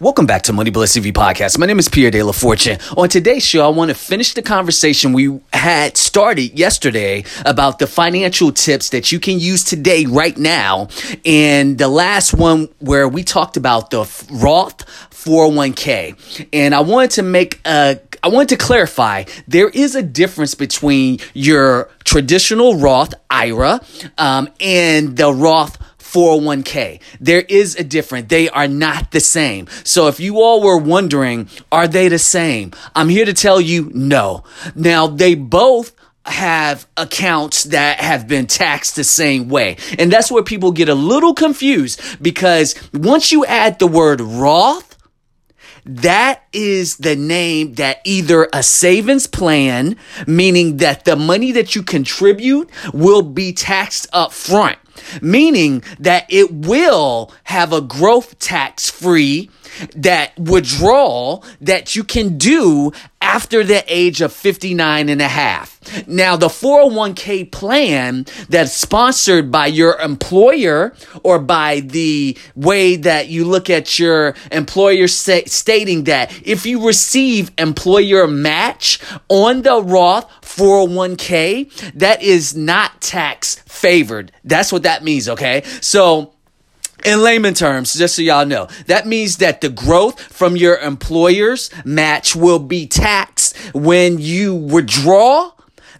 Welcome back to Money Bliss TV podcast. My name is Pierre De La Fortune. On today's show, I want to finish the conversation we had started yesterday about the financial tips that you can use today, right now. And the last one where we talked about the Roth 401k. And I wanted to make a I wanted to clarify there is a difference between your traditional Roth IRA um, and the Roth 401k. There is a difference. They are not the same. So if you all were wondering, are they the same? I'm here to tell you no. Now they both have accounts that have been taxed the same way. And that's where people get a little confused because once you add the word Roth, that is the name that either a savings plan, meaning that the money that you contribute will be taxed up front meaning that it will have a growth tax free that withdrawal that you can do after the age of 59 and a half. Now, the 401k plan that's sponsored by your employer or by the way that you look at your employer stating that if you receive employer match on the Roth 401k, that is not tax favored. That's what that means, okay? So, in layman terms, just so y'all know, that means that the growth from your employer's match will be taxed when you withdraw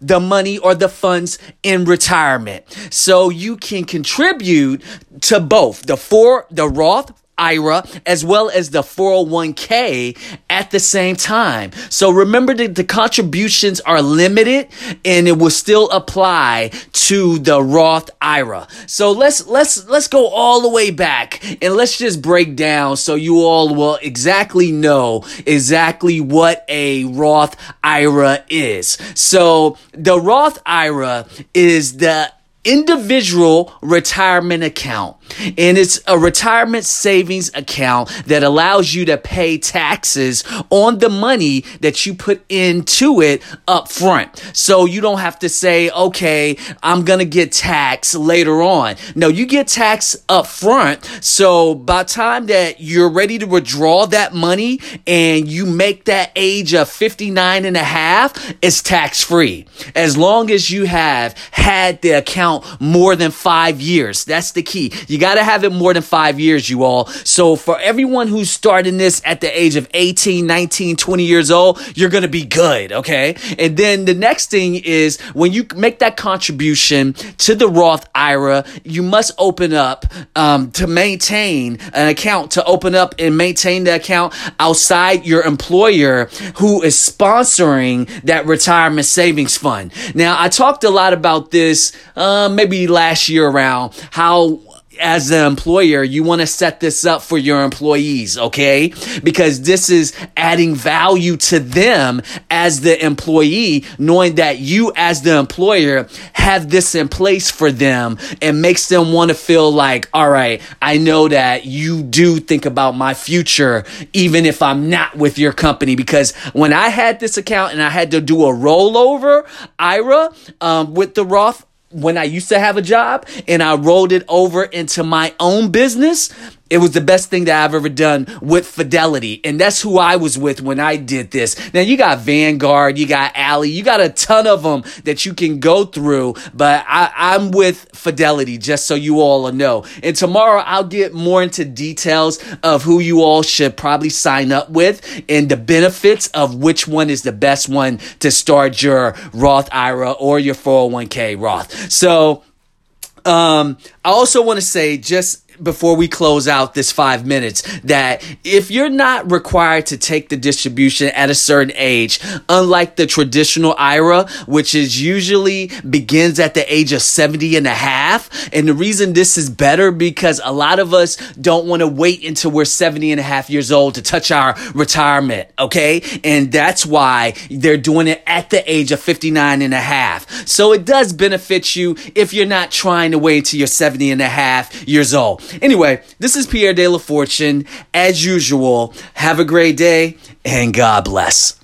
the money or the funds in retirement. So you can contribute to both the for the Roth IRA as well as the 401k at the same time. So remember that the contributions are limited and it will still apply to the Roth IRA. So let's let's let's go all the way back and let's just break down so you all will exactly know exactly what a Roth IRA is. So the Roth IRA is the individual retirement account. And it's a retirement savings account that allows you to pay taxes on the money that you put into it up front. So you don't have to say, okay, I'm going to get taxed later on. No, you get taxed up front. So by the time that you're ready to withdraw that money and you make that age of 59 and a half, it's tax free. As long as you have had the account more than five years. That's the key. You got to have it more than five years, you all. So for everyone who's starting this at the age of 18, 19, 20 years old, you're going to be good. Okay. And then the next thing is when you make that contribution to the Roth IRA, you must open up um, to maintain an account, to open up and maintain the account outside your employer who is sponsoring that retirement savings fund. Now, I talked a lot about this uh, maybe last year around how as an employer, you want to set this up for your employees, okay? Because this is adding value to them as the employee, knowing that you as the employer have this in place for them and makes them want to feel like, all right, I know that you do think about my future, even if I'm not with your company. Because when I had this account and I had to do a rollover IRA um, with the Roth when I used to have a job and I rolled it over into my own business, it was the best thing that I've ever done with Fidelity. And that's who I was with when I did this. Now you got Vanguard, you got Ally, you got a ton of them that you can go through, but I, am with Fidelity just so you all know. And tomorrow I'll get more into details of who you all should probably sign up with and the benefits of which one is the best one to start your Roth IRA or your 401k Roth. So, um, I also want to say just before we close out this five minutes that if you're not required to take the distribution at a certain age, unlike the traditional IRA, which is usually begins at the age of 70 and a half. And the reason this is better because a lot of us don't want to wait until we're 70 and a half years old to touch our retirement. Okay. And that's why they're doing it at the age of 59 and a half. So it does benefit you if you're not trying to wait until you're 70 and a half years old. Anyway, this is Pierre De La Fortune. As usual, have a great day and God bless.